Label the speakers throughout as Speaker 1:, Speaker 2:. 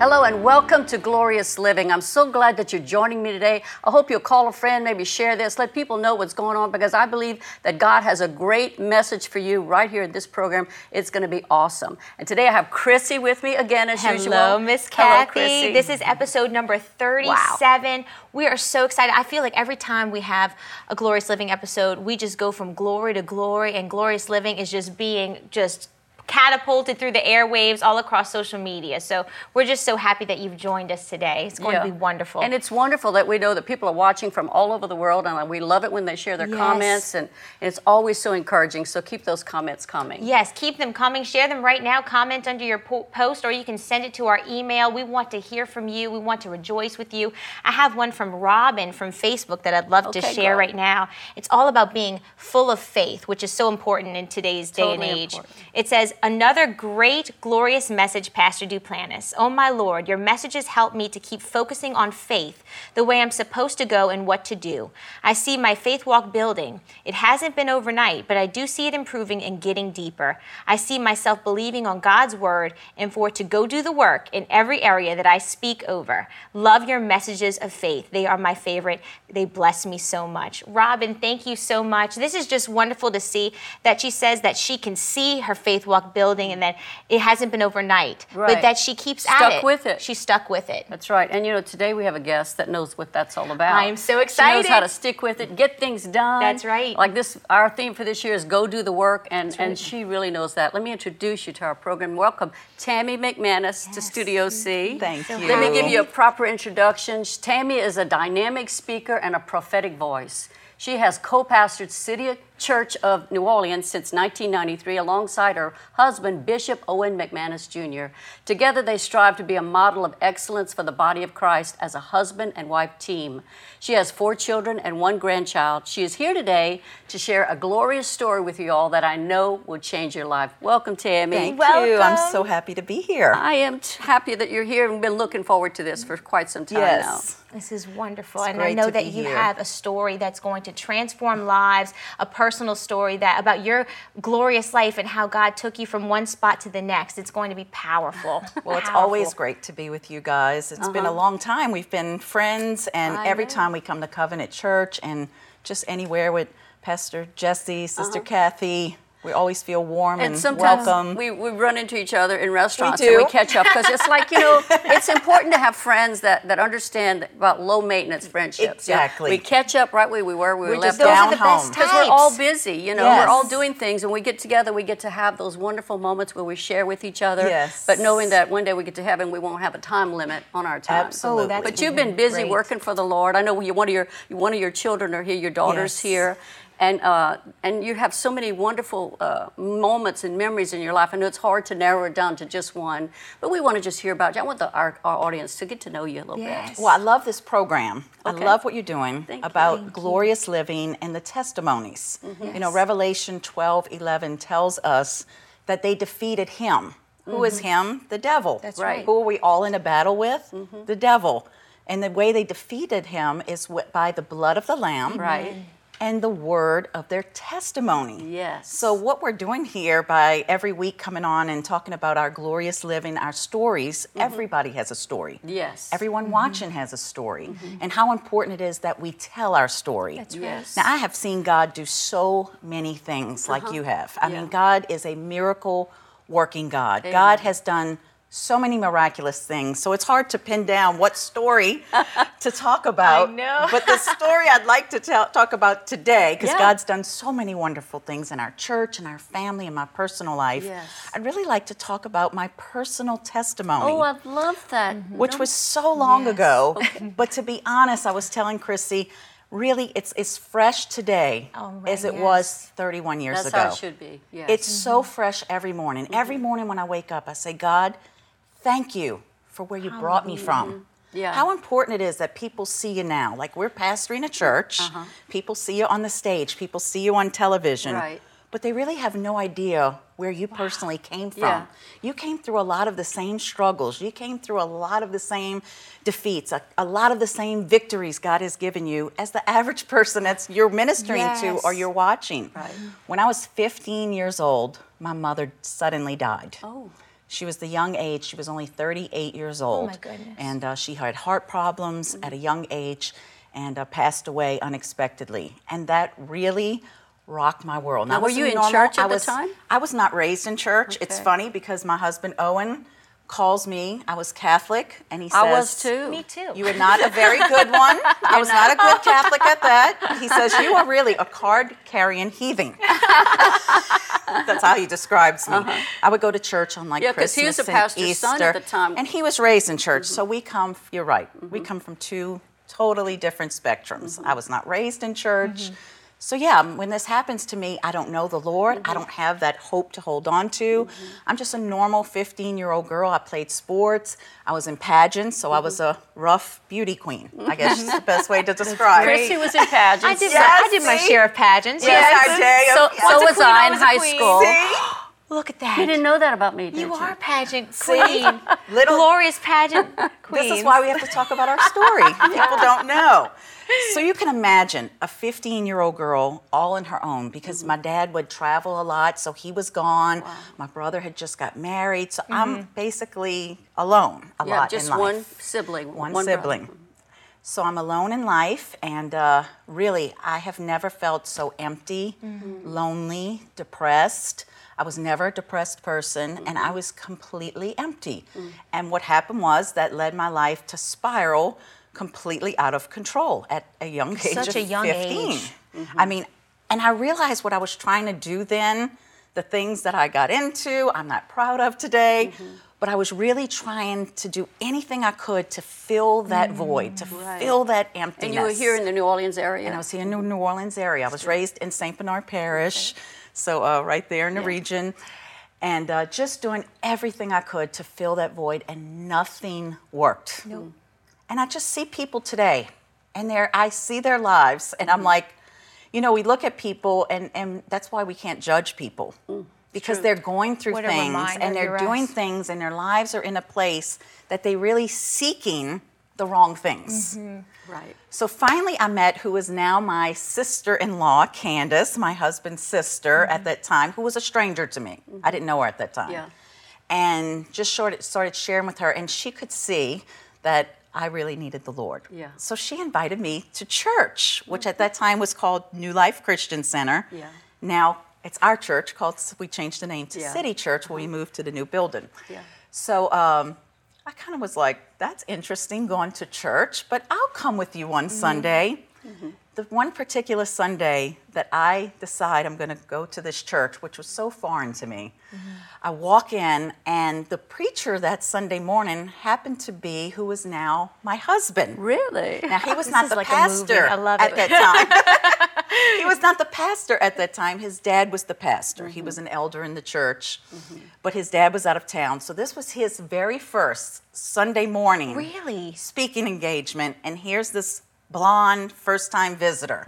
Speaker 1: Hello and welcome to Glorious Living. I'm so glad that you're joining me today. I hope you'll call a friend, maybe share this, let people know what's going on because I believe that God has a great message for you right here in this program. It's going to be awesome. And today I have Chrissy with me again as usual.
Speaker 2: Hello, Miss
Speaker 1: Cathy.
Speaker 2: Hello,
Speaker 1: Chrissy.
Speaker 2: This is episode number 37. Wow. We are so excited. I feel like every time we have a Glorious Living episode, we just go from glory to glory, and Glorious Living is just being just catapulted through the airwaves all across social media. So we're just so happy that you've joined us today. It's going
Speaker 1: Yeah.
Speaker 2: to be wonderful.
Speaker 1: And it's wonderful that we know that people are watching from all over the world, and we love it when they share their
Speaker 2: Yes.
Speaker 1: comments, and, and it's always so encouraging. So keep those comments coming.
Speaker 2: Yes, keep them coming. Share them right now. Comment under your po- post, or you can send it to our email. We want to hear from you. We want to rejoice with you. I have one from Robin from Facebook that I'd love to share
Speaker 1: go.
Speaker 2: right now. It's all about being full of faith, which is so important in today's day
Speaker 1: Totally
Speaker 2: and age.
Speaker 1: important.
Speaker 2: It says, Another great, glorious message, Pastor Duplantis. Oh, my Lord, your messages help me to keep focusing on faith, the way I'm supposed to go and what to do. I see my faith walk building. It hasn't been overnight, but I do see it improving and getting deeper. I see myself believing on God's word and for to go do the work in every area that I speak over. Love your messages of faith. They are my favorite. They bless me so much. Robin, thank you so much. This is just wonderful to see that she says that she can see her faith walk building and that it hasn't been overnight,
Speaker 1: Right.
Speaker 2: but that she keeps at
Speaker 1: Stuck
Speaker 2: it.
Speaker 1: with it.
Speaker 2: She's stuck with it.
Speaker 1: That's right. And you know, today we have a guest that knows what that's all about.
Speaker 2: I am so excited.
Speaker 1: She knows
Speaker 2: excited.
Speaker 1: how to stick with it, get things done.
Speaker 2: That's right.
Speaker 1: Like this, our theme for this year is go do the work, and, and she really knows that. Let me introduce you to our program. Welcome, Tammy McManus to Studio C.
Speaker 3: Thank
Speaker 2: So
Speaker 3: you.
Speaker 1: Let me give you a proper introduction. Tammy is a dynamic speaker and a prophetic voice. She has co pastored City Church of New Orleans since 1993 alongside her husband, Bishop Owen McManus Jr. Together, they strive to be a model of excellence for the body of Christ as a husband and wife team. She has four children and one grandchild. She is here today to share a glorious story with you all that I know will change your life. Welcome, Tammy.
Speaker 3: Thank you. I'm so happy to be here.
Speaker 1: I am t- happy that you're here and been looking forward to this for quite some time
Speaker 3: yes.
Speaker 2: This is wonderful.
Speaker 3: It's
Speaker 2: and I know
Speaker 3: to
Speaker 2: that you
Speaker 3: here.
Speaker 2: have a story that's going to transform lives, a personal story that about your glorious life and how God took you from one spot to the next. It's going to be powerful.
Speaker 3: Well, it's
Speaker 2: Powerful.
Speaker 3: always great to be with you guys. It's been a uh-huh. long time. We've been friends, and
Speaker 1: I
Speaker 3: every
Speaker 1: know.
Speaker 3: time we come to Covenant Church and just anywhere with Pastor Jesse, Sister uh-huh. Cathy, we always feel warm and,
Speaker 1: And sometimes
Speaker 3: welcome.
Speaker 1: we, we run into each other in restaurants
Speaker 3: We
Speaker 1: and we catch up because it's like, you know, it's important to have friends that, that understand about low maintenance friendships. you know.
Speaker 3: Exactly.
Speaker 1: We catch up right where we were, we were
Speaker 3: We're
Speaker 1: left
Speaker 3: just
Speaker 2: Those are the
Speaker 3: down home.
Speaker 1: Because we're all busy, you know,
Speaker 3: Yes.
Speaker 1: we're all doing things, and we get together, we get to have those wonderful moments where we share with each other.
Speaker 3: Yes.
Speaker 1: But knowing that one day we get to heaven, we won't have a time limit on our time.
Speaker 3: Absolutely.
Speaker 2: Oh,
Speaker 1: But you've been busy
Speaker 2: Great.
Speaker 1: working for the Lord. I know you, one of your one of your children are here, your daughter's
Speaker 3: Yes.
Speaker 1: here, and uh, and you have so many wonderful uh, moments and memories in your life. I know it's hard to narrow it down to just one, but we want to just hear about you. I want the, our, our audience to get to know you a little
Speaker 2: Yes.
Speaker 1: bit.
Speaker 3: Well, I love this program.
Speaker 1: Okay.
Speaker 3: I love what you're doing
Speaker 1: Thank
Speaker 3: about
Speaker 1: Thank
Speaker 3: glorious living and the testimonies.
Speaker 1: Mm-hmm.
Speaker 3: You know, Revelation 12 11 tells us that they defeated him. Who is him? The devil.
Speaker 2: Mm-hmm. That's
Speaker 1: right. Mm-hmm.
Speaker 3: Who are we all in a battle with? The devil. And the way they defeated him is by the blood of the Lamb
Speaker 1: Right.
Speaker 3: And the word of their testimony.
Speaker 1: Yes.
Speaker 3: So, what we're doing here by every week coming on and talking about our glorious living, our stories, everybody has a story.
Speaker 1: Mm-hmm. Yes.
Speaker 3: Everyone watching has a story. And how important it is that we tell our story.
Speaker 2: That's right.
Speaker 1: Yes.
Speaker 3: Now, I have seen God do so many things like you have. I
Speaker 1: Uh-huh. Yeah.
Speaker 3: mean, God is a miracle working God.
Speaker 1: Amen.
Speaker 3: God has done so many miraculous things. So it's hard to pin down what story to talk about.
Speaker 2: know.
Speaker 3: But the story I'd like to tell, talk about today, because
Speaker 1: Yeah.
Speaker 3: God's done so many wonderful things in our church and our family and my personal life.
Speaker 1: Yes.
Speaker 3: I'd really like to talk about my personal testimony
Speaker 1: Oh, I love that. Mm-hmm.
Speaker 3: which was so long
Speaker 2: Yes.
Speaker 3: ago. But to be honest, I was telling Chrissy, really, it's it's fresh today
Speaker 2: Oh, right,
Speaker 3: as it
Speaker 2: yes.
Speaker 3: was 31 years
Speaker 1: That's
Speaker 3: ago.
Speaker 1: how it should be. Yes.
Speaker 3: It's so mm-hmm. fresh every morning. Every mm-hmm. morning when I wake up, I say, God, thank you for where you brought me from.
Speaker 1: Yeah.
Speaker 3: How important it is that people see you now. Like we're pastoring a church,
Speaker 1: Uh-huh.
Speaker 3: people see you on the stage, people see you on television.
Speaker 1: Right.
Speaker 3: But they really have no idea where you personally came from.
Speaker 1: Yeah.
Speaker 3: You came through a lot of the same struggles. You came through a lot of the same defeats, a, a lot of the same victories God has given you as the average person that's you're ministering to or you're watching.
Speaker 1: Right.
Speaker 3: When I was 15 years old, my mother suddenly died.
Speaker 1: Oh.
Speaker 3: She was the young age. She was only 38 years old.
Speaker 2: Oh, my goodness.
Speaker 3: And uh, she had heart problems at a young age and uh, passed away unexpectedly. And that really rocked my world.
Speaker 1: Now,
Speaker 3: I
Speaker 1: were you in
Speaker 3: normal.
Speaker 1: church at
Speaker 3: I
Speaker 1: the
Speaker 3: was,
Speaker 1: time?
Speaker 3: I was not raised in church. It's funny because my husband Owen calls me. I was Catholic, and he says,
Speaker 1: I was too.
Speaker 2: Me too.
Speaker 3: You were not a very good one. I was not a good Catholic at that. He says, You are really a card carrying heathen. That's how he describes me. I would go to church on like
Speaker 1: Uh-huh. Yeah,
Speaker 3: Christmas
Speaker 1: he was a
Speaker 3: and
Speaker 1: pastor's
Speaker 3: Easter.
Speaker 1: son at the time. Mm-hmm.
Speaker 3: And he was raised in church. So we come, you're right, we come from two totally different spectrums.
Speaker 1: Mm-hmm.
Speaker 3: I was not raised in church. So yeah, when this happens to me, I don't know the Lord.
Speaker 1: Mm-hmm.
Speaker 3: I don't have that hope to hold on to. I'm just a normal 15-year-old girl. I played sports. I was in pageants, so I was a rough beauty queen. I guess is the best way to describe. It.
Speaker 1: Chrissy was in pageants.
Speaker 2: I did,
Speaker 3: Yes,
Speaker 2: my, I did my share of pageants.
Speaker 3: Yes,
Speaker 2: yes.
Speaker 3: I dare
Speaker 1: So,
Speaker 3: you.
Speaker 1: so was
Speaker 2: queen,
Speaker 1: I in high
Speaker 2: queen.
Speaker 1: school.
Speaker 3: See?
Speaker 2: Look at that.
Speaker 1: You didn't know that about me, did you?
Speaker 2: You are pageant queen.
Speaker 3: Little-
Speaker 2: Glorious pageant queen.
Speaker 3: This is why we have to talk about our story. People don't know. So you can imagine a 15 year old girl all on her own because my dad would travel a lot, so he was gone. My brother had just got married, so I'm basically alone a
Speaker 1: Yeah,
Speaker 3: lot
Speaker 1: just
Speaker 3: in life.
Speaker 1: one sibling.
Speaker 3: One
Speaker 1: brother.
Speaker 3: sibling. So I'm alone in life, and uh, really, I have never felt so empty, lonely, depressed. I was never a depressed person, and I mm-hmm. was completely empty. Mm. And what happened was that led my life to spiral completely out of control at a young age
Speaker 2: Such a young
Speaker 3: 15.
Speaker 2: age.
Speaker 3: I mean, and I realized what I was trying to do then, the things that I got into, I'm not proud of today. Mm-hmm. But I was really trying to do anything I could to fill that mm, void, to
Speaker 1: Right.
Speaker 3: fill that emptiness.
Speaker 1: And you were here in the New Orleans area.
Speaker 3: And I was here in the New Orleans area. I was raised in St. Bernard Parish, so uh, right there in the region, and uh, just doing everything I could to fill that void, and nothing worked. And I just see people today, and they're, I see their lives, and
Speaker 1: Mm-hmm.
Speaker 3: I'm like, you know, we look at people, and, and that's why we can't judge people. Because
Speaker 1: true.
Speaker 3: they're going through things and they're doing
Speaker 2: right.
Speaker 3: things and their lives are in a place that they really seeking the wrong things.
Speaker 2: Mm-hmm.
Speaker 1: right.
Speaker 3: So finally, I met who is now my sister in law, Candace, my husband's sister at that time, who was a stranger to me. I didn't know her at that time.
Speaker 1: Yeah.
Speaker 3: And just started, started sharing with her, and she could see that I really needed the Lord.
Speaker 1: Yeah.
Speaker 3: So she invited me to church, which at that time was called New Life Christian Center.
Speaker 1: Yeah.
Speaker 3: Now it's our church called, we changed the name to
Speaker 1: Yeah.
Speaker 3: City Church when we moved to the new building.
Speaker 1: Yeah.
Speaker 3: So um, I kind of was like, that's interesting going to church, but I'll come with you one
Speaker 1: Mm-hmm.
Speaker 3: Sunday. The one particular Sunday that I decide I'm going to go to this church, which was so foreign to me,
Speaker 1: Mm-hmm.
Speaker 3: I walk in, and the preacher that Sunday morning happened to be who is now my husband.
Speaker 1: Really?
Speaker 3: Now he was
Speaker 2: This
Speaker 3: not the
Speaker 2: like
Speaker 3: pastor
Speaker 2: I love
Speaker 3: at
Speaker 2: it.
Speaker 3: that time. he was not the pastor at that time. His dad was the pastor. He
Speaker 2: Mm-hmm.
Speaker 3: was an elder in the church, but his dad was out of town. So this was his very first Sunday morning
Speaker 2: Really?
Speaker 3: speaking engagement, and here's this blonde first-time visitor.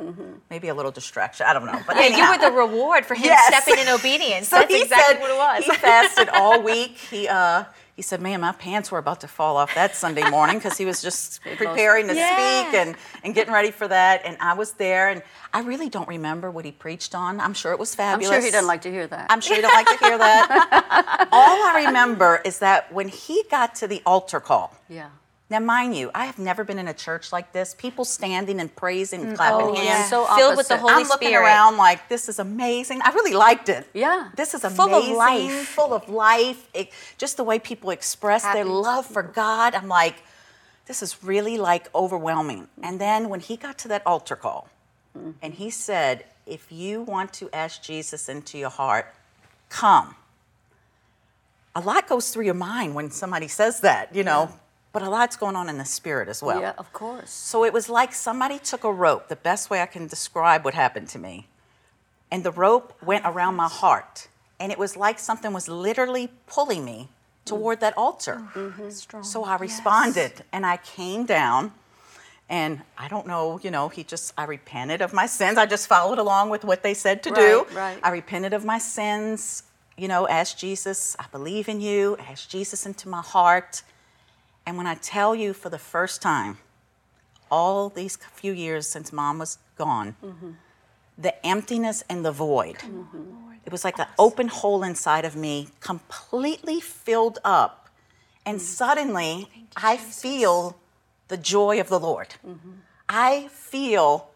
Speaker 3: Maybe a little distraction. I don't know, but
Speaker 2: Yeah,
Speaker 3: anyhow.
Speaker 2: you were the reward for him
Speaker 3: Yes.
Speaker 2: stepping in obedience.
Speaker 3: So
Speaker 2: That's
Speaker 3: he
Speaker 2: exactly
Speaker 3: said
Speaker 2: what it was.
Speaker 3: He fasted all week. He uh, he said, "Man, my pants were about to fall off that Sunday morning because he was just preparing to
Speaker 2: Yeah.
Speaker 3: speak and and getting ready for that." And I was there, and I really don't remember what he preached on. I'm sure it was fabulous.
Speaker 1: I'm sure he doesn't like to hear that.
Speaker 3: I'm sure he don't like to hear that. all I remember is that when he got to the altar call.
Speaker 1: yeah.
Speaker 3: Now, mind you, I have never been in a church like this. People standing and praising, and mm, clapping
Speaker 2: Oh,
Speaker 3: hands.
Speaker 2: yeah.
Speaker 1: So
Speaker 2: Filled with the
Speaker 1: opposite.
Speaker 2: Holy
Speaker 3: I'm looking
Speaker 2: Spirit.
Speaker 3: around like this is amazing. I really liked it.
Speaker 1: Yeah.
Speaker 3: This is amazing.
Speaker 2: Full of life.
Speaker 3: Full of life. It- just the way people express their love for God. I'm like, this is really like overwhelming. And then when he got to that altar call mm-hmm. and he said, if you want to ask Jesus into your heart, come. A lot goes through your mind when somebody says that, you know, but a lot's going on in the spirit as well.
Speaker 1: yeah, of course.
Speaker 3: So it was like somebody took a rope, the best way I can describe what happened to me. And the rope went around my heart. And it was like something was literally pulling me toward that altar. Mm-hmm. Mm-hmm. So I responded and I came down. And I don't know, you know, he just, I repented of my sins. I just followed along with what they said to do.
Speaker 1: Right, right.
Speaker 3: I repented of my sins, you know, asked Jesus, I believe in you, asked Jesus into my heart. And when I tell you for the first time, all these few years since mom was gone, the emptiness and the void It was like an open hole inside of me, completely filled up. And suddenly, I feel the joy of the Lord. I feel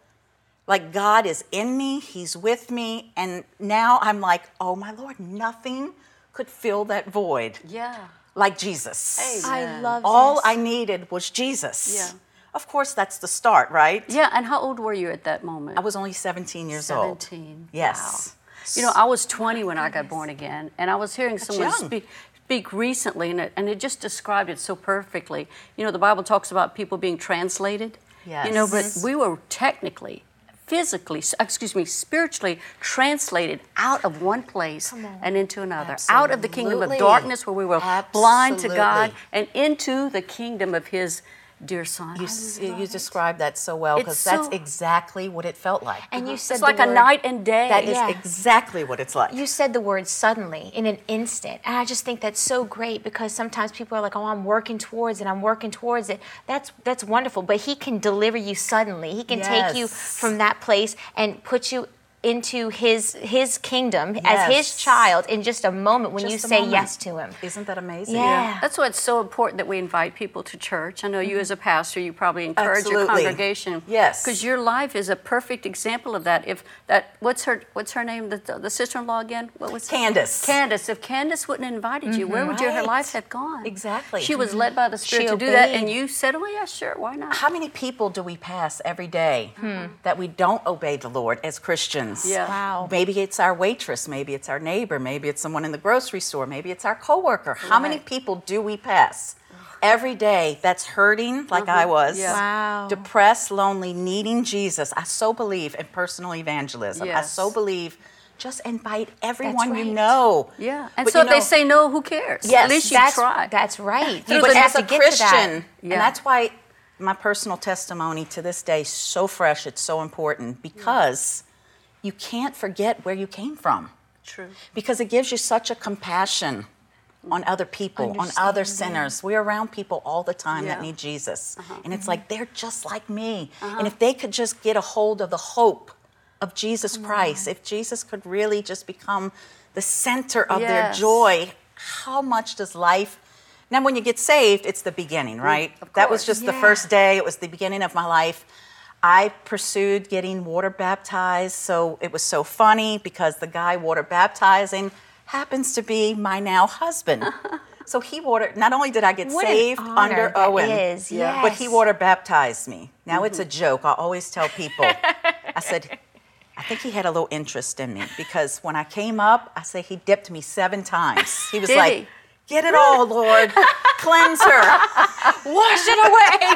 Speaker 3: like God is in me, He's with me, and now I'm like, oh my Lord, nothing could fill that void
Speaker 1: Yeah.
Speaker 3: Like Jesus.
Speaker 1: Amen.
Speaker 2: I love
Speaker 3: All
Speaker 2: this.
Speaker 3: I needed was Jesus.
Speaker 1: Yeah.
Speaker 3: Of course, that's the start, right?
Speaker 1: Yeah, and how old were you at that moment?
Speaker 3: I was only 17 years old.
Speaker 1: 17.
Speaker 3: Yes.
Speaker 1: You know, I was 20 when I got born again, and I was hearing someone
Speaker 3: young.
Speaker 1: speak, speak recently, and it, and it just described it so perfectly. You know, the Bible talks about people being translated. Yes. You know, but we were technically, physically, excuse me, spiritually translated out of one place and into another, out of the kingdom of darkness where we were blind to God, and into the kingdom of His dear Son.
Speaker 3: You, you described that so well because that's
Speaker 1: so-
Speaker 3: exact what it felt like.
Speaker 2: And you said
Speaker 1: it's like a night and day.
Speaker 3: That is
Speaker 2: Yeah.
Speaker 3: exactly what it's like.
Speaker 2: You said the word suddenly in an instant. And I just think that's so great because sometimes people are like, "Oh, I'm working towards it. I'm working towards it." That's that's wonderful, but he can deliver you suddenly. He can take you from that place and put you into his his kingdom as his child in just a moment when you
Speaker 3: Just a
Speaker 2: say
Speaker 3: moment.
Speaker 2: yes to him.
Speaker 3: Isn't that amazing?
Speaker 2: Yeah.
Speaker 1: That's why it's so important that we invite people to church. I know you, as a mm-hmm. pastor, you probably encourage your congregation.
Speaker 3: Yes.
Speaker 1: Because your life is a perfect example of that. If that, what's her, what's her name? The, the sister-in-law again? What was
Speaker 3: Candace.
Speaker 1: Candace. If Candace wouldn't have invited you, where mm-hmm. would your her life have gone?
Speaker 3: Exactly.
Speaker 1: She was led by the Spirit
Speaker 2: She
Speaker 1: to do that, and you said, "Oh yeah, sure, why not?"
Speaker 3: How many people do we pass every day hmm. that we don't obey the Lord as Christians?
Speaker 1: Yeah.
Speaker 2: Wow.
Speaker 3: Maybe it's our waitress, maybe it's our neighbor, maybe it's someone in the grocery store, maybe it's our coworker. How many people do we pass every day that's hurting like I mm-hmm. was?
Speaker 1: Yeah.
Speaker 2: Wow.
Speaker 3: Depressed, lonely, needing Jesus. I so believe in personal evangelism. I so believe just invite everyone you know.
Speaker 1: Yeah. And
Speaker 3: But
Speaker 1: so
Speaker 3: you
Speaker 1: if they say no, who cares?
Speaker 3: Yes,
Speaker 1: At least you
Speaker 2: that's
Speaker 1: tried.
Speaker 2: that's right. You
Speaker 3: but
Speaker 1: the-
Speaker 3: as a
Speaker 2: to get to that.
Speaker 3: Christian,
Speaker 1: Yeah.
Speaker 3: and that's why my personal testimony to this day is so fresh, it's so important because you can't forget where you came from.
Speaker 1: True.
Speaker 3: Because it gives you such a compassion on other people, on other sinners. We're around people all the time that need Jesus. And it's like they're just like me. And if they could just get a hold of the hope of Jesus Christ, if Jesus could really just become the center of their joy, how much does life now, when you get saved, it's the beginning, right? that was just the first day. It was the beginning of my life. I pursued getting water baptized, so it was so funny because the guy water baptizing happens to be my now husband. so he water. Not only did I get
Speaker 2: What
Speaker 3: saved under Owen,
Speaker 2: is,
Speaker 1: Yeah.
Speaker 3: but he water baptized me. Now it's a mm-hmm. joke. I always tell people. I said. I think he had a little interest in me because when I came up, I say he dipped me seven times. He was like,
Speaker 1: he?
Speaker 3: Get it all, Lord. Cleanse her. Wash it away.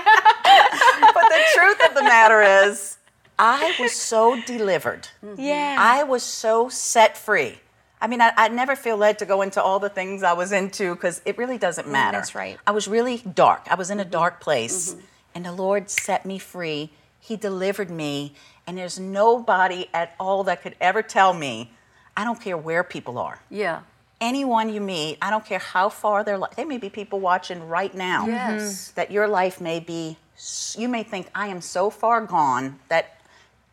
Speaker 3: But the truth of the matter is, I was so delivered.
Speaker 2: Yeah.
Speaker 3: I was so set free. I mean, I, I never feel led to go into all the things I was into because it really doesn't mm, matter.
Speaker 2: that's right.
Speaker 3: I was really dark. I was in a mm-hmm. dark place, mm-hmm. and the Lord set me free. He delivered me, and there's nobody at all that could ever tell me, I don't care where people are
Speaker 1: Yeah.
Speaker 3: anyone you meet, I don't care how far their life, They may be people watching right now
Speaker 1: Yes.
Speaker 3: that your life may be, you may think, I am so far gone that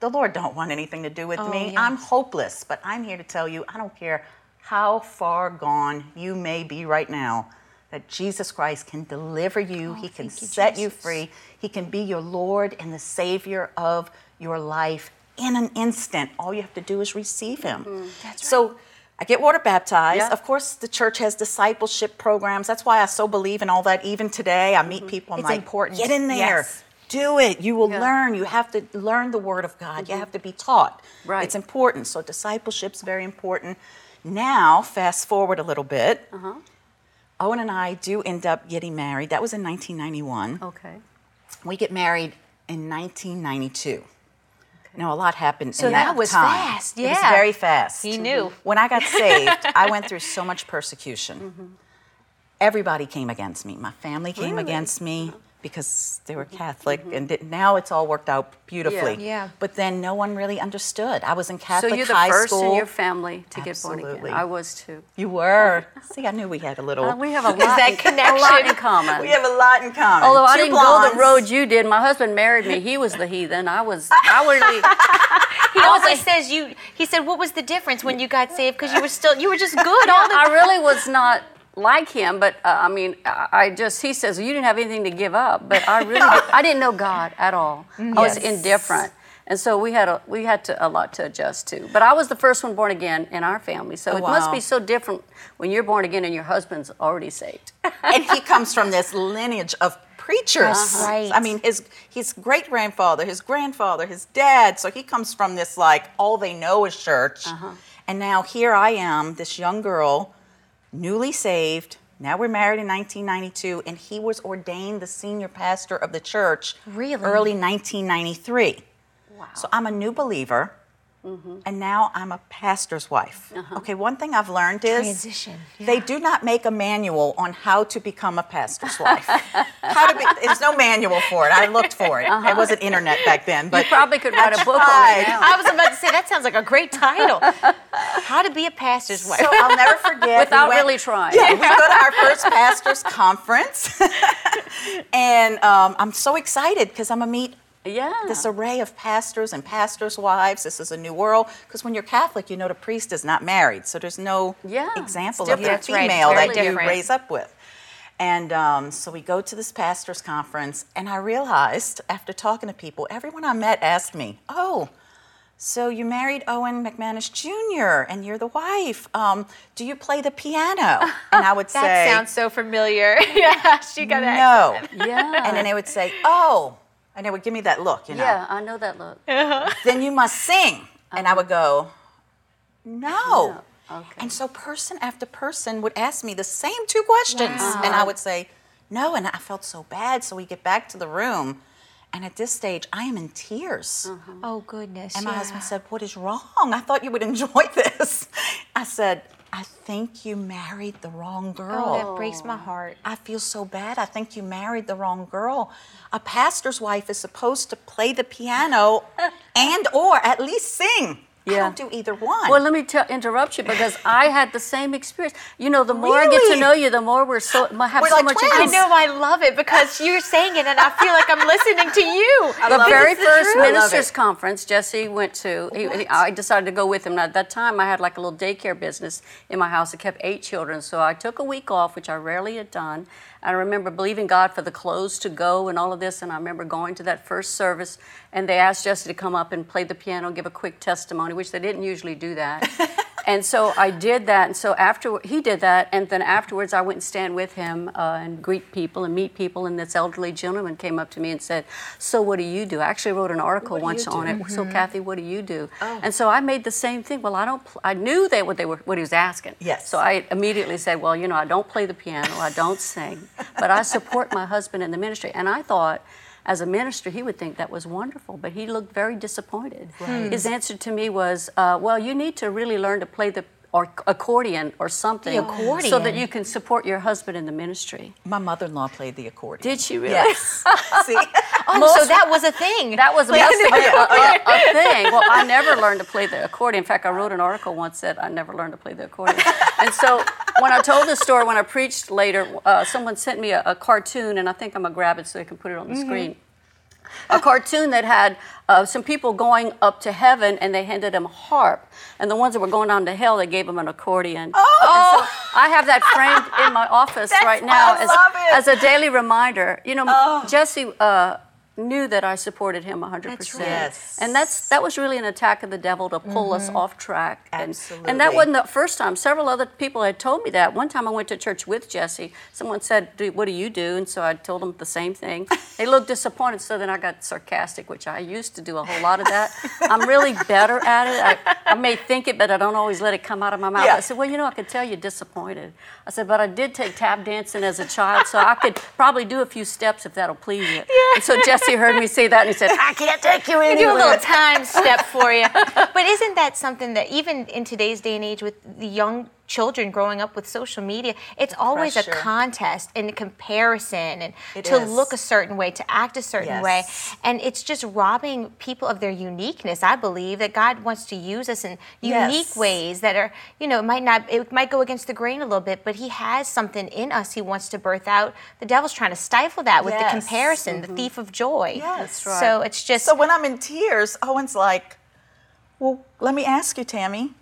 Speaker 3: the Lord don't want anything to do with oh, me.
Speaker 2: yeah.
Speaker 3: I'm hopeless, but I'm here to tell you, I don't care how far gone you may be right now, that Jesus Christ can deliver you. Oh, he can
Speaker 2: you,
Speaker 3: set you free. He can be your Lord and the Savior of your life in an instant. All you have to do is receive Him. Mm-hmm.
Speaker 2: That's
Speaker 3: So I get water baptized.
Speaker 1: Yeah.
Speaker 3: Of course, the church has discipleship programs. That's why I so believe in all that. Even today, I meet people. I'm
Speaker 2: It's
Speaker 3: like,
Speaker 2: important.
Speaker 3: get in there.
Speaker 2: Yes.
Speaker 3: Do it. You will
Speaker 1: Yeah.
Speaker 3: learn. You have to learn the Word of God. You have to be taught.
Speaker 1: Right.
Speaker 3: It's important. So discipleship's very important. Now, fast forward a little bit.
Speaker 1: Uh-huh.
Speaker 3: Owen and I do end up getting married. That was in 1991.
Speaker 1: Okay.
Speaker 3: We get married in 1992. Now, a lot happened
Speaker 2: So
Speaker 3: in
Speaker 2: that
Speaker 3: that
Speaker 2: was
Speaker 3: time.
Speaker 2: fast,
Speaker 3: It was
Speaker 2: yeah.
Speaker 3: very fast.
Speaker 2: He knew.
Speaker 3: When I got saved, I went through so much persecution. Mm-hmm. Everybody came against me. My family came
Speaker 1: Really?
Speaker 3: against me because they were Catholic, and it, now it's all worked out beautifully.
Speaker 2: Yeah.
Speaker 3: But then no one really understood. I was in Catholic high school.
Speaker 1: So you're the first
Speaker 3: school.
Speaker 1: in your family to get born
Speaker 3: Absolutely.
Speaker 1: again. I was too.
Speaker 3: you were. See, I knew we had a little.
Speaker 1: Uh, we have a lot,
Speaker 2: that
Speaker 1: a lot in common.
Speaker 3: we have a lot in common.
Speaker 1: Although I didn't go the road you did, my husband married me. He was the heathen. I was. I really.
Speaker 2: He always says you. He said, "What was the difference when you got saved? Because you were still, you were just good all the
Speaker 1: I really was not like him, but uh, I mean, I, I just he says you didn't have anything to give up, but I really did, I didn't know God at all. I was indifferent, and so we had a we had to a lot to adjust to. But I was the first one born again in our family, so
Speaker 3: Oh,
Speaker 1: it must be so different when you're born again and your husband's already saved.
Speaker 3: and he comes from this lineage of preachers.
Speaker 2: That's right.
Speaker 3: I mean, his his great grandfather, his grandfather, his dad. So he comes from this like all they know is church.
Speaker 2: Uh-huh.
Speaker 3: And now here I am, this young girl, newly saved. Now we're married in 1992, and he was ordained the senior pastor of the church
Speaker 2: Really?
Speaker 3: early 1993.
Speaker 1: Wow.
Speaker 3: So I'm a new believer,
Speaker 2: Mm-hmm.
Speaker 3: and now I'm a pastor's wife. Okay, one thing I've learned is
Speaker 2: Transition,
Speaker 3: they do not make a manual on how to become a pastor's wife. how to be? There's no manual for it. I looked for it. It wasn't internet back then, but you
Speaker 1: Probably could write a book on it now.
Speaker 2: I was about to say that sounds like a great title. How to be a pastor's wife.
Speaker 3: So I'll never forget.
Speaker 1: Without
Speaker 3: we went-
Speaker 1: really trying.
Speaker 3: Yeah, we go to our first pastors conference, and um, I'm so excited because I'm gonna meet
Speaker 1: Yeah.
Speaker 3: this array of pastors and pastors' wives. This is a new world because when you're Catholic, you know the priest is not married, so there's no
Speaker 1: Yeah,
Speaker 3: example
Speaker 1: it's
Speaker 3: of a
Speaker 1: different.
Speaker 2: That's right,
Speaker 3: female
Speaker 2: very
Speaker 3: that you raise up with. And um, so we go to this pastors' conference, and I realized after talking to people, everyone I met asked me, "Oh." So you married Owen McManus Jr. and you're the wife. Um, do you play the piano? And I would say that
Speaker 2: sounds so familiar. yeah, she got it.
Speaker 3: no.
Speaker 1: yeah.
Speaker 3: And then they would say, oh. And they would give me that look, you know.
Speaker 1: yeah, I know that look. Uh-huh.
Speaker 3: Then you must sing. And I would go, no.
Speaker 1: Okay.
Speaker 3: And so person after person would ask me the same two questions. And I would say, no. And I felt so bad. So we get back to the room. And at this stage, I am in tears. Uh-huh.
Speaker 2: Oh goodness.
Speaker 3: And my
Speaker 2: yeah.
Speaker 3: husband said, What is wrong? I thought you would enjoy this. I said, I think you married the wrong girl.
Speaker 2: Oh, that breaks my heart.
Speaker 3: I feel so bad. I think you married the wrong girl. A pastor's wife is supposed to play the piano and or at least sing. I
Speaker 1: Yeah.
Speaker 3: don't do either one.
Speaker 1: Well, let me tell, interrupt you because I had the same experience. You know, the more I get to know you, the more we're so have
Speaker 3: We're
Speaker 1: so
Speaker 3: like
Speaker 1: much. in
Speaker 3: twins.
Speaker 2: I know I love it because you're saying it and I feel like I'm listening to you.
Speaker 1: The very
Speaker 3: it.
Speaker 1: first
Speaker 3: I love
Speaker 1: ministers' conference Jesse went to, he? I decided to go with him. And at that time, I had like a little daycare business in my house that kept eight children. So I took a week off, which I rarely had done. I remember believing God for the clothes to go and all of this. And I remember going to that first service, and they asked Jesse to come up and play the piano, give a quick testimony, which they didn't usually do that. and so I did that. And so after he did that, and then afterwards I went and stand with him uh, and greet people and meet people. And this elderly gentleman came up to me and said, "So what do you do?" I actually wrote an article once on it. So Cathy, what do you do?
Speaker 3: Oh.
Speaker 1: And so I made the same thing. Well, I don't. Pl- I knew that what they were what he was asking.
Speaker 3: Yes.
Speaker 1: So I immediately said, "Well, you know, I don't play the piano, I don't sing, but I support my husband in the ministry." And I thought. As a minister, he would think that was wonderful, but he looked very disappointed. His answer to me was, uh, "Well, you need to really learn to play the or accordion or something, so that you can support your husband in the ministry."
Speaker 3: my mother in law played the accordion.
Speaker 1: Did she really?
Speaker 3: Yes. See?
Speaker 2: Oh, so that was a thing.
Speaker 1: That was
Speaker 3: the
Speaker 1: have a, a- a thing. Well, I never learned to play the accordion. In fact, I wrote an article once that I never learned to play the accordion. And so when I told this story, when I preached later, uh, someone sent me a, a cartoon, and I think I'm going to grab it so they can put it on the screen. A cartoon that had uh, some people going up to heaven, and they handed them a harp. And the ones that were going down to hell, they gave them an accordion. Oh! I have that framed in my office right now as, as a daily reminder. You know, Jesse uh, knew that I supported him 100%.
Speaker 2: That's right.
Speaker 3: Yes.
Speaker 1: And that's that was really an attack of the devil to pull us mm-hmm. off track. And, and that wasn't the first time. Several other people had told me that. One time I went to church with Jesse. Someone said, "Do- "What do you do?" And so I told them the same thing. They looked disappointed. So then I got sarcastic, which I used to do a whole lot of that. I'm really better at it. I, I may think it, but I don't always let it come out of my mouth.
Speaker 3: Yeah.
Speaker 1: I said, "Well, you know, I could tell you're disappointed." I said, "But I did take tap dancing as a child, so I could probably do a few steps if that'll please you." Yeah. And so Jesse heard me say that, and he said, "I can't take you anywhere."
Speaker 2: do a little time step for you. But isn't that something that even in today's day and age with the young children growing up with social media, it's always a contest and a comparison and
Speaker 3: It
Speaker 2: to
Speaker 3: is.
Speaker 2: look a certain way, to act a certain way. And it's just robbing people of their uniqueness. I believe that God wants to use us in
Speaker 3: Yes.
Speaker 2: unique ways that are, you know, it might not it might go against the grain a little bit, but he has something in us he wants to birth out. The devil's trying to stifle that with the
Speaker 3: Yes.
Speaker 2: comparison, the mm-hmm. thief of joy.
Speaker 3: Yes.
Speaker 1: right.
Speaker 2: So it's just
Speaker 3: So when I'm in tears, Owen's like, Well, let me ask you, Tammy.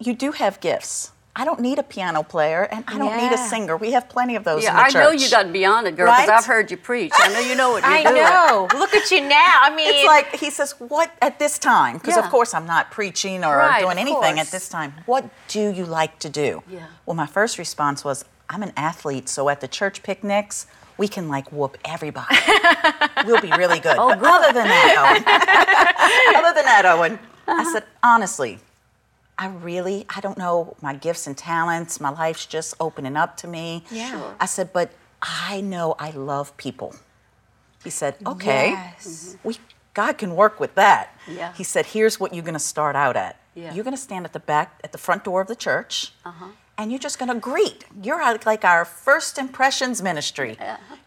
Speaker 3: You do have gifts. I don't need a piano player and I don't need a singer. We have plenty of those
Speaker 1: Yeah,
Speaker 3: in the
Speaker 1: I know you got beyond it, girl, because
Speaker 3: Right?
Speaker 1: I've heard you preach. I know you know what you're
Speaker 2: I
Speaker 1: doing.
Speaker 2: know. Look at you now. I mean,
Speaker 3: It's like he says, "What at this time?" Because
Speaker 1: Yeah.
Speaker 3: of course I'm not preaching or
Speaker 1: Right,
Speaker 3: doing anything
Speaker 1: course.
Speaker 3: at this time. What do you like to do?
Speaker 1: Yeah.
Speaker 3: Well, my first response was, "I'm an athlete, so at the church picnics." We can like whoop everybody. we'll be really good.
Speaker 1: Oh,
Speaker 3: but
Speaker 1: good.
Speaker 3: other than that, Owen, other than that, Owen, I said honestly, I really, I don't know my gifts and talents. My life's just opening up to me.
Speaker 2: Yeah. Sure.
Speaker 3: I said, but I know I love people. He said, okay,
Speaker 2: Yes.
Speaker 3: Mm-hmm, we, God can work with that.
Speaker 1: Yeah.
Speaker 3: He said, here's what you're going to start out at.
Speaker 1: Yeah.
Speaker 3: You're going to stand at the back, at the front door of the church, uh-huh. And you're just going to greet. You're like- our first impressions ministry.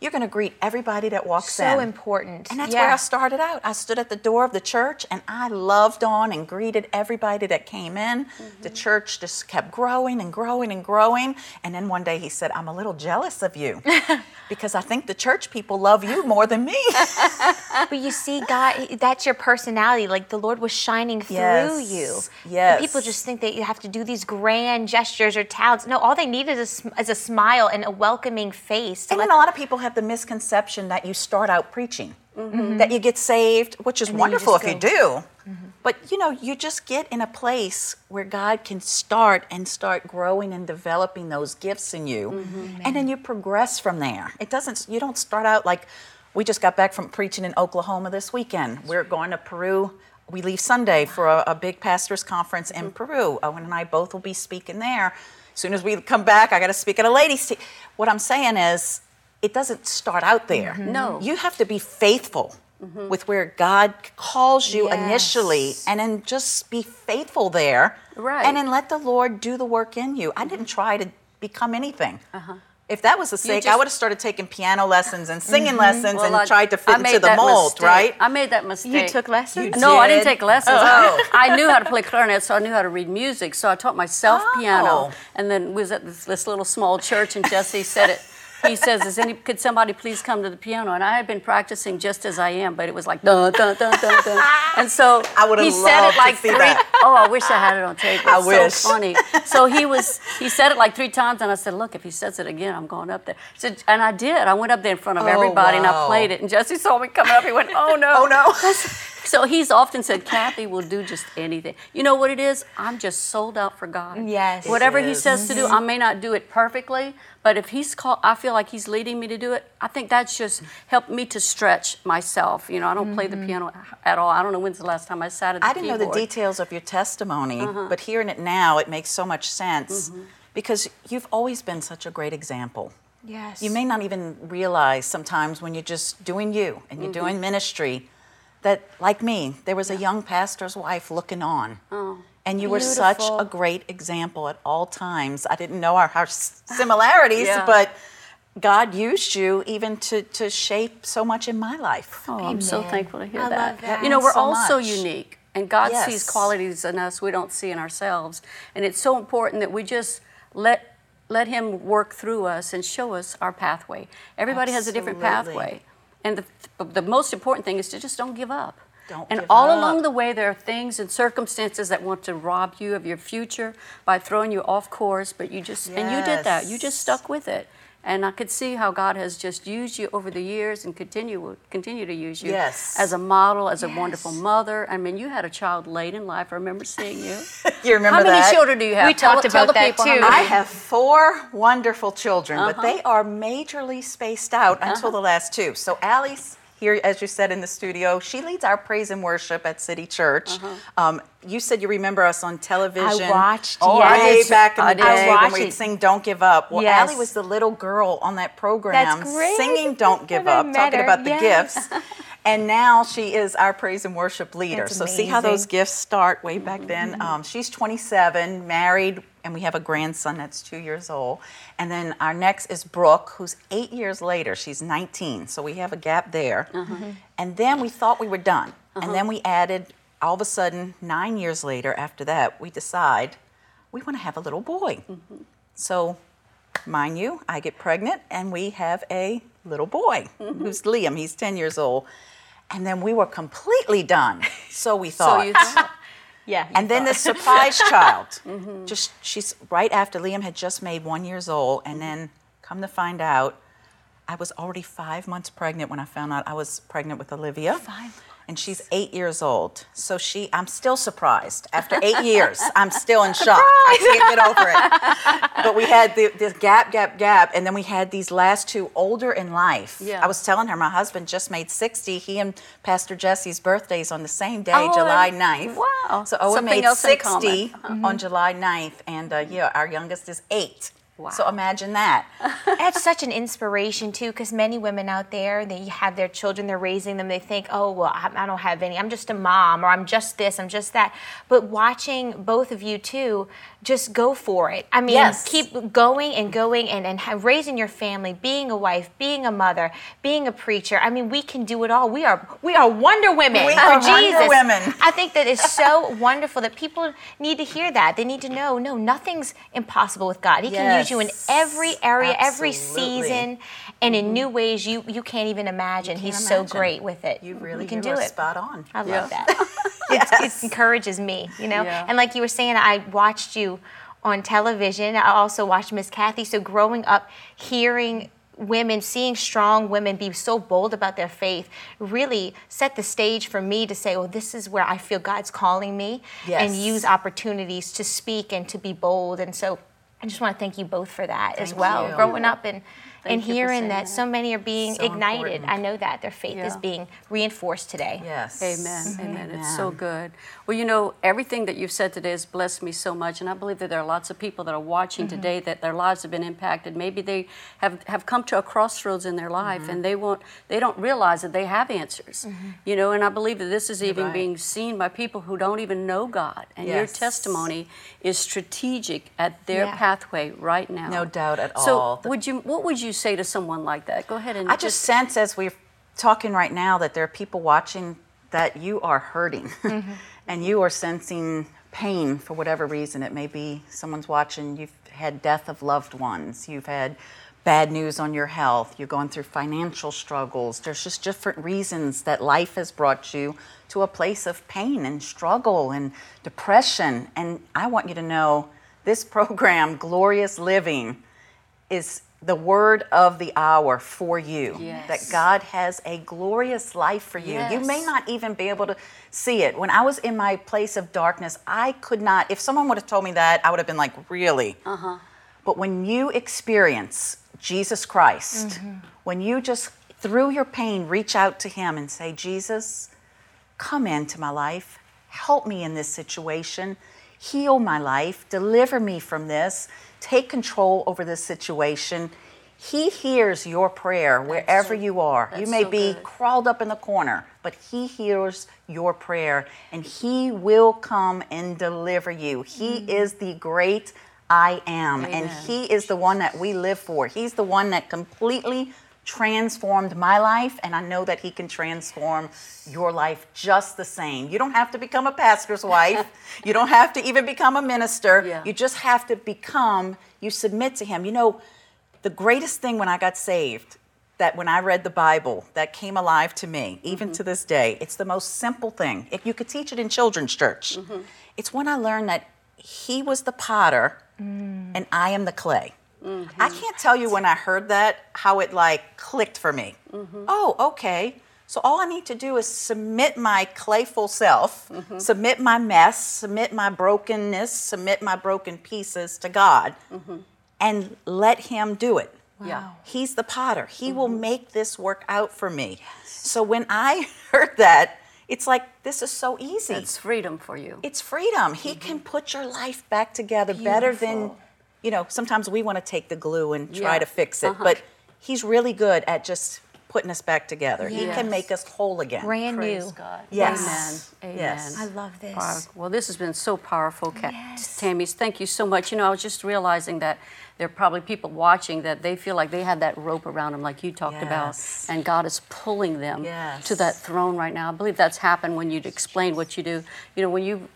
Speaker 3: You're going to greet everybody that walks in.
Speaker 2: so important.
Speaker 3: And that's
Speaker 2: yeah.
Speaker 3: where I started out. I stood at the door of the church and I loved on and greeted everybody that came in. The
Speaker 2: Mm-hmm.
Speaker 3: church just kept growing and growing and growing. And then one day he said, I'm a little jealous of you because I think the church people love you more than me.
Speaker 2: But you see, God, that's your personality. Like the Lord was shining through
Speaker 3: Yes.
Speaker 2: you.
Speaker 3: Yes.
Speaker 2: And people just think that you have to do these grand gestures or talents. No, all they need is a, is a smile and a welcoming face.
Speaker 3: And
Speaker 2: let
Speaker 3: a lot of people have the misconception that you start out preaching, that you get saved, which is
Speaker 2: Mm-hmm. And then you
Speaker 3: wonderful if
Speaker 2: just
Speaker 3: you
Speaker 2: go-
Speaker 3: do. But you know, you just get in a place where God can start and start growing and developing those gifts in you,
Speaker 2: Mm-hmm.
Speaker 3: and then you progress from there. It doesn't. You don't start out like we just got back from preaching in Oklahoma this weekend. We're going to Peru. We leave Sunday for a, a big pastors conference in Peru. Owen and I both will be speaking there. As soon as we come back, I got to speak at a ladies' tea. What I'm saying is, it doesn't start out there. Mm-hmm.
Speaker 1: No.
Speaker 3: You have to be faithful mm-hmm. with where God calls you
Speaker 2: Yes.
Speaker 3: initially and then just be faithful there.
Speaker 1: Right.
Speaker 3: And then let the Lord do the work in you. I didn't mm-hmm. try to become anything. Uh-huh. If that was the sake, I would have started taking piano lessons and singing mm-hmm. lessons
Speaker 1: Well,
Speaker 3: and
Speaker 1: I-
Speaker 3: tried to
Speaker 1: I
Speaker 3: fit into
Speaker 1: made
Speaker 3: the
Speaker 1: that
Speaker 3: mold,
Speaker 1: mistake.
Speaker 3: right?
Speaker 1: I made that mistake.
Speaker 2: you took lessons.
Speaker 3: You
Speaker 1: No, I didn't take lessons.
Speaker 3: Oh. oh.
Speaker 1: I knew how to play clarinet, so I knew how to read music. So I taught myself piano,
Speaker 3: Oh.
Speaker 1: and then was at this, this little small church, and Jesse said it. He says, "Is any? Could somebody please come to the piano?" And I had been practicing just as I am, but it was like dun dun dun dun dun. And so
Speaker 3: I would've
Speaker 1: he said it like three.
Speaker 3: that.
Speaker 1: Oh, I wish I had it on tape.
Speaker 3: I
Speaker 1: It's
Speaker 3: wish.
Speaker 1: So funny. So he was. He said it like three times, and I said, "Look, if he says it again, I'm going up there." So, and I did. I went up there in front of
Speaker 3: Oh,
Speaker 1: everybody, and I played it. And Jesse saw me coming up. He went, "Oh no!"
Speaker 3: Oh, no.
Speaker 1: So he's often said, Cathy will do just anything. You know what it is? I'm just sold out for God.
Speaker 2: Yes.
Speaker 1: Whatever he says to do, I may not do it perfectly, but if he's called, I feel like he's leading me to do it. I think that's just helped me to stretch myself. You know, I don't play the piano at all. I don't know when's the last time I sat at the
Speaker 3: I didn't know the details of your testimony,
Speaker 1: Uh-huh.
Speaker 3: but hearing it now, it makes so much sense
Speaker 1: Mm-hmm.
Speaker 3: because you've always been such a great example.
Speaker 2: Yes.
Speaker 3: You may not even realize sometimes when you're just doing you and you're
Speaker 1: Mm-hmm.
Speaker 3: doing ministry that, like me, there was a young pastor's wife looking on.
Speaker 1: Oh,
Speaker 3: and you were such a great example at all times. I didn't know our, our similarities,
Speaker 1: Yeah.
Speaker 3: but God used you even to, to shape so much in my life.
Speaker 1: Oh, I'm so thankful to hear
Speaker 2: I
Speaker 1: that.
Speaker 2: love that.
Speaker 1: You know, we're
Speaker 3: So
Speaker 1: all so unique, and God
Speaker 3: Yes.
Speaker 1: sees qualities in us we don't see in ourselves, and it's so important that we just let let Him work through us and show us our pathway. Everybody has a different pathway, and the the most important thing is to just don't give up.
Speaker 3: Don't
Speaker 1: and all
Speaker 3: up.
Speaker 1: along the way, there are things and circumstances that want to rob you of your future by throwing you off course. But you just and you did that. You just stuck with it. And I could see how God has just used you over the years and continue continue to use you
Speaker 3: Yes.
Speaker 1: as a model, as a wonderful mother. I mean, you had a child late in life. I remember seeing you.
Speaker 3: You remember
Speaker 1: how many
Speaker 3: that?
Speaker 1: children do you have?
Speaker 2: We
Speaker 1: Tell-
Speaker 2: talked about
Speaker 1: the
Speaker 2: that
Speaker 1: people how
Speaker 2: too.
Speaker 3: I have four wonderful children, but
Speaker 1: Uh-huh.
Speaker 3: they are majorly spaced out until the last two. So Allie's here, as you said, in the studio. She leads our praise and worship at City Church.
Speaker 1: Uh-huh.
Speaker 3: Um, you said you remember us on television.
Speaker 2: I watched,
Speaker 3: oh,
Speaker 2: yes.
Speaker 3: way back in the day
Speaker 2: I
Speaker 3: when we'd
Speaker 2: it.
Speaker 3: sing "Don't Give Up." Well,
Speaker 2: Yes.
Speaker 3: Allie was the little girl on that program singing "Don't Give Up,"
Speaker 2: met
Speaker 3: talking
Speaker 2: her,
Speaker 3: about the
Speaker 2: yes.
Speaker 3: gifts. And now she is our praise and worship leader.
Speaker 2: That's
Speaker 3: so see how those gifts start way back then. Um, she's 27, married, and we have a grandson that's two years old. And then our next is Brooke, who's eight years later. She's 19, so we have a gap there. Uh-huh. And then we thought we were done. And uh-huh. then we added, all of a sudden, nine years later, after that, we decide we want to have a little boy. Mm-hmm. So, mind you, I get pregnant and we have a little boy mm-hmm. who's Liam. He's 10 years old. And then we were completely done. So we
Speaker 1: So
Speaker 3: thought,
Speaker 1: you thought.
Speaker 2: Yeah,
Speaker 3: And then the surprise child. Mm-hmm. Just she's right after Liam had just made one years old, and mm-hmm. then come to find out, I was already five months pregnant when I found out I was pregnant with Olivia.
Speaker 2: Five
Speaker 3: And she's eight years old. So she, I'm still surprised. After eight years, I'm still in shock. I can't get over it. But we had the, this gap, gap, gap, and then we had these last two older in life.
Speaker 1: Yeah.
Speaker 3: I was telling her my husband just made 60. He and Pastor Jesse's birthdays on the same day,
Speaker 1: Oh,
Speaker 3: July
Speaker 1: and-
Speaker 3: 9th.
Speaker 1: wow.
Speaker 3: So Owen
Speaker 1: Something
Speaker 3: made
Speaker 1: else in
Speaker 3: 60 on July 9th, and uh, yeah, our youngest is eight.
Speaker 1: Wow.
Speaker 3: So imagine that.
Speaker 2: It's such an inspiration too, because many women out there, they have their children, they're raising them. They think, oh well, I, I don't have any. I'm just a mom, or I'm just this, I'm just that. But watching both of you too, just go for it. I mean,
Speaker 3: Yes.
Speaker 2: keep going and going and and raising your family, being a wife, being a mother, being a preacher. I mean, we can do it all. We are we are Wonder Women
Speaker 3: We are Wonder Women.
Speaker 2: I think that is so wonderful that people need to hear that. They need to know, no, nothing's impossible with God. He can use you in every area, every season, and in new ways you you can't even imagine. He's so great with it.
Speaker 3: You really
Speaker 2: can
Speaker 3: you
Speaker 2: do it.
Speaker 3: spot on.
Speaker 2: I love
Speaker 1: Yeah.
Speaker 2: that.
Speaker 3: Yes.
Speaker 2: It encourages me, you know.
Speaker 1: Yeah.
Speaker 2: And like you were saying, I watched you on television. I also watched Miss Cathy. So growing up, hearing women, seeing strong women be so bold about their faith, really set the stage for me to say, "Oh, this is where I feel God's calling me," and use opportunities to speak and to be bold. And so, I just want to thank you both for that as well.
Speaker 3: you.
Speaker 2: Growing up and and hearing that
Speaker 1: that.
Speaker 2: so many are being
Speaker 3: So
Speaker 2: ignited.
Speaker 3: important.
Speaker 2: I know that their faith is being reinforced today.
Speaker 3: Yes.
Speaker 1: Amen. Amen. It's so good. Well, you know, everything that you've said today has blessed me so much. And I believe that there are lots of people that are watching
Speaker 3: Mm-hmm.
Speaker 1: today that their lives have been impacted. Maybe they have, have come to a crossroads in their life
Speaker 3: Mm-hmm.
Speaker 1: and they won't they don't realize that they have answers. You know, and I believe that this is even
Speaker 3: right.
Speaker 1: being seen by people who don't even know God. And your testimony is strategic at their
Speaker 2: Yeah.
Speaker 1: pathway right now.
Speaker 3: No doubt at
Speaker 1: so
Speaker 3: all. The-
Speaker 1: would you what would you say to someone like that? Go ahead and
Speaker 3: I just sense as we're talking right now that there are people watching that you are hurting mm-hmm. and you are sensing pain for whatever reason. It may be someone's watching, you've had death of loved ones, you've had bad news on your health, you're going through financial struggles. There's just different reasons that life has brought you to a place of pain and struggle and depression. And I want you to know this program, Glorious Living, is the word of the hour for you.
Speaker 1: Yes.
Speaker 3: That God has a glorious life for you. You may not even be able to see it. When I was in my place of darkness, I could not, if someone would have told me that, I would have been like, really? Uh-huh. But when you experience Jesus Christ, when you just through your pain reach out to him and say, Jesus, come into my life, help me in this situation, heal my life, deliver me from this, take control over this situation. He hears your prayer wherever you are. You may
Speaker 1: so
Speaker 3: be
Speaker 1: good.
Speaker 3: crawled up in the corner, but He hears your prayer and He will come and deliver you. He is the great I am, and He is the one that we live for. He's the one that completely transformed my life, and I know that He can transform your life just the same. You don't have to become a pastor's wife, you don't have to even become a minister.
Speaker 1: Yeah.
Speaker 3: You just have to become, you submit to Him. You know, the greatest thing when I got saved, that when I read the Bible, that came alive to me, even mm-hmm. to this day, it's the most simple thing. If you could teach it in children's church, mm-hmm. it's when I learned that He was the potter mm. and I am the clay. I mm-hmm. can't tell you when I heard that how it like clicked for me. Mm-hmm. Oh, okay. So all I need to do is submit my clayful self, mm-hmm. submit my mess, submit my brokenness, submit my broken pieces to God, and let Him do it.
Speaker 1: Yeah.
Speaker 3: He's the potter. He will make this work out for me. Yes. So when I heard that, it's like this is so easy.
Speaker 1: It's freedom for you.
Speaker 3: It's freedom. He can put your life back together better than,
Speaker 1: Beautiful.
Speaker 3: You know, sometimes we want to take the glue and try
Speaker 1: Yeah.
Speaker 3: to fix it,
Speaker 1: Uh-huh.
Speaker 3: but he's really good at just putting us back together. He can make us whole again.
Speaker 2: Brand
Speaker 1: Praise
Speaker 2: new.
Speaker 1: God.
Speaker 3: Yes.
Speaker 1: Amen.
Speaker 3: Yes.
Speaker 1: Amen.
Speaker 2: I love this.
Speaker 1: Wow. Well, this has been so powerful, Ca-
Speaker 2: Yes.
Speaker 1: Tammy's. Thank you so much. You know, I was just realizing that there are probably people watching that they feel like they have that rope around them, like you talked about, and God is pulling them
Speaker 3: Yes.
Speaker 1: to that throne right now. I believe that's happened when you explain what you do. You know, when you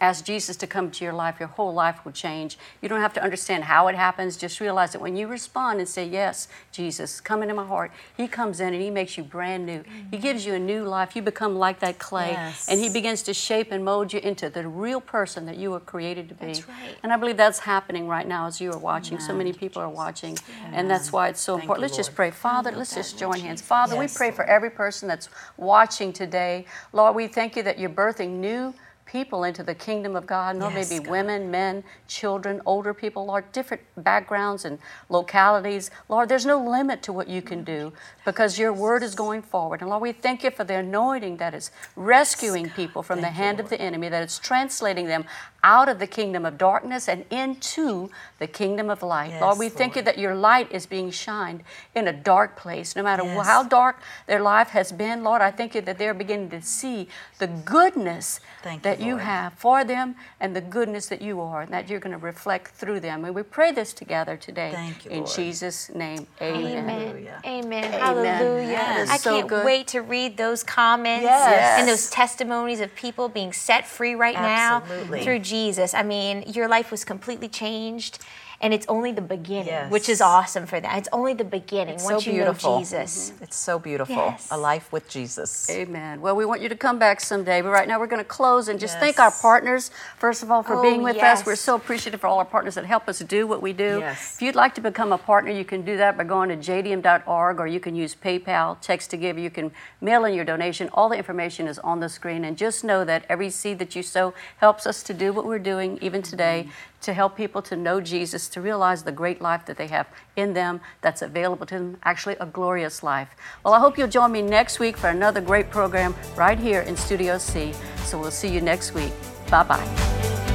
Speaker 1: ask Jesus to come to your life, your whole life will change. You don't have to understand how it happens. Just realize that when you respond and say, Yes, Jesus, come into my heart, He comes in and He makes you brand new. Mm-hmm. He gives you a new life. You become like that clay, yes. and He begins to shape and mold you into the real person that you were created to be.
Speaker 2: That's right.
Speaker 1: And I believe that's happening right now as you are watching. Amen. So many people are watching, yes. and that's why it's so Thank important. You, let's just pray. Father, let's just join hands. Father, yes, we pray for every person that's watching today. Lord, we thank you that you're birthing new people into the kingdom of God. Lord, yes, maybe God. women, men, children, older people, Lord, different backgrounds and localities. Lord, there's no limit to what you can do because your word is going forward. And Lord, we thank you for the anointing that is rescuing people from thank the hand you, of the enemy, that it's translating them out of the kingdom of darkness and into the kingdom of light. Yes, Lord, we Lord. thank you that your light is being shined in a dark place. No matter yes. how dark their life has been, Lord, I thank you that they're beginning to see the goodness thank that you, you have for them and the goodness that you are, and that you're going to reflect through them. And we pray this together today.
Speaker 3: Thank you,
Speaker 1: in
Speaker 3: Lord.
Speaker 1: Jesus' name, amen.
Speaker 2: Amen. Amen. Hallelujah. Yes. I can't so wait to read those comments yes. and those testimonies of people being set free right Absolutely. now through Jesus. Jesus. I mean, your life was completely changed and it's only the beginning, yes. which is awesome for that. It's only the beginning it's once so you beautiful. know Jesus.
Speaker 3: Mm-hmm. It's so beautiful. Yes. A life with Jesus.
Speaker 1: Amen. Well, we want you to come back someday, but right now we're going to close and just yes. thank our partners, first of all, for oh, being with us. We're so appreciative for all our partners that help us do what we do. If you'd like to become a partner, you can do that by going to jdm.org or you can use PayPal, text to give, you can mail in your donation. All the information is on the screen. And just know that every seed that you sow helps us to do what we're doing even today. Mm-hmm to help people to know Jesus, to realize the great life that they have in them that's available to them, actually a glorious life. Well, I hope you'll join me next week for another great program right here in Studio C. So we'll see you next week. Bye bye.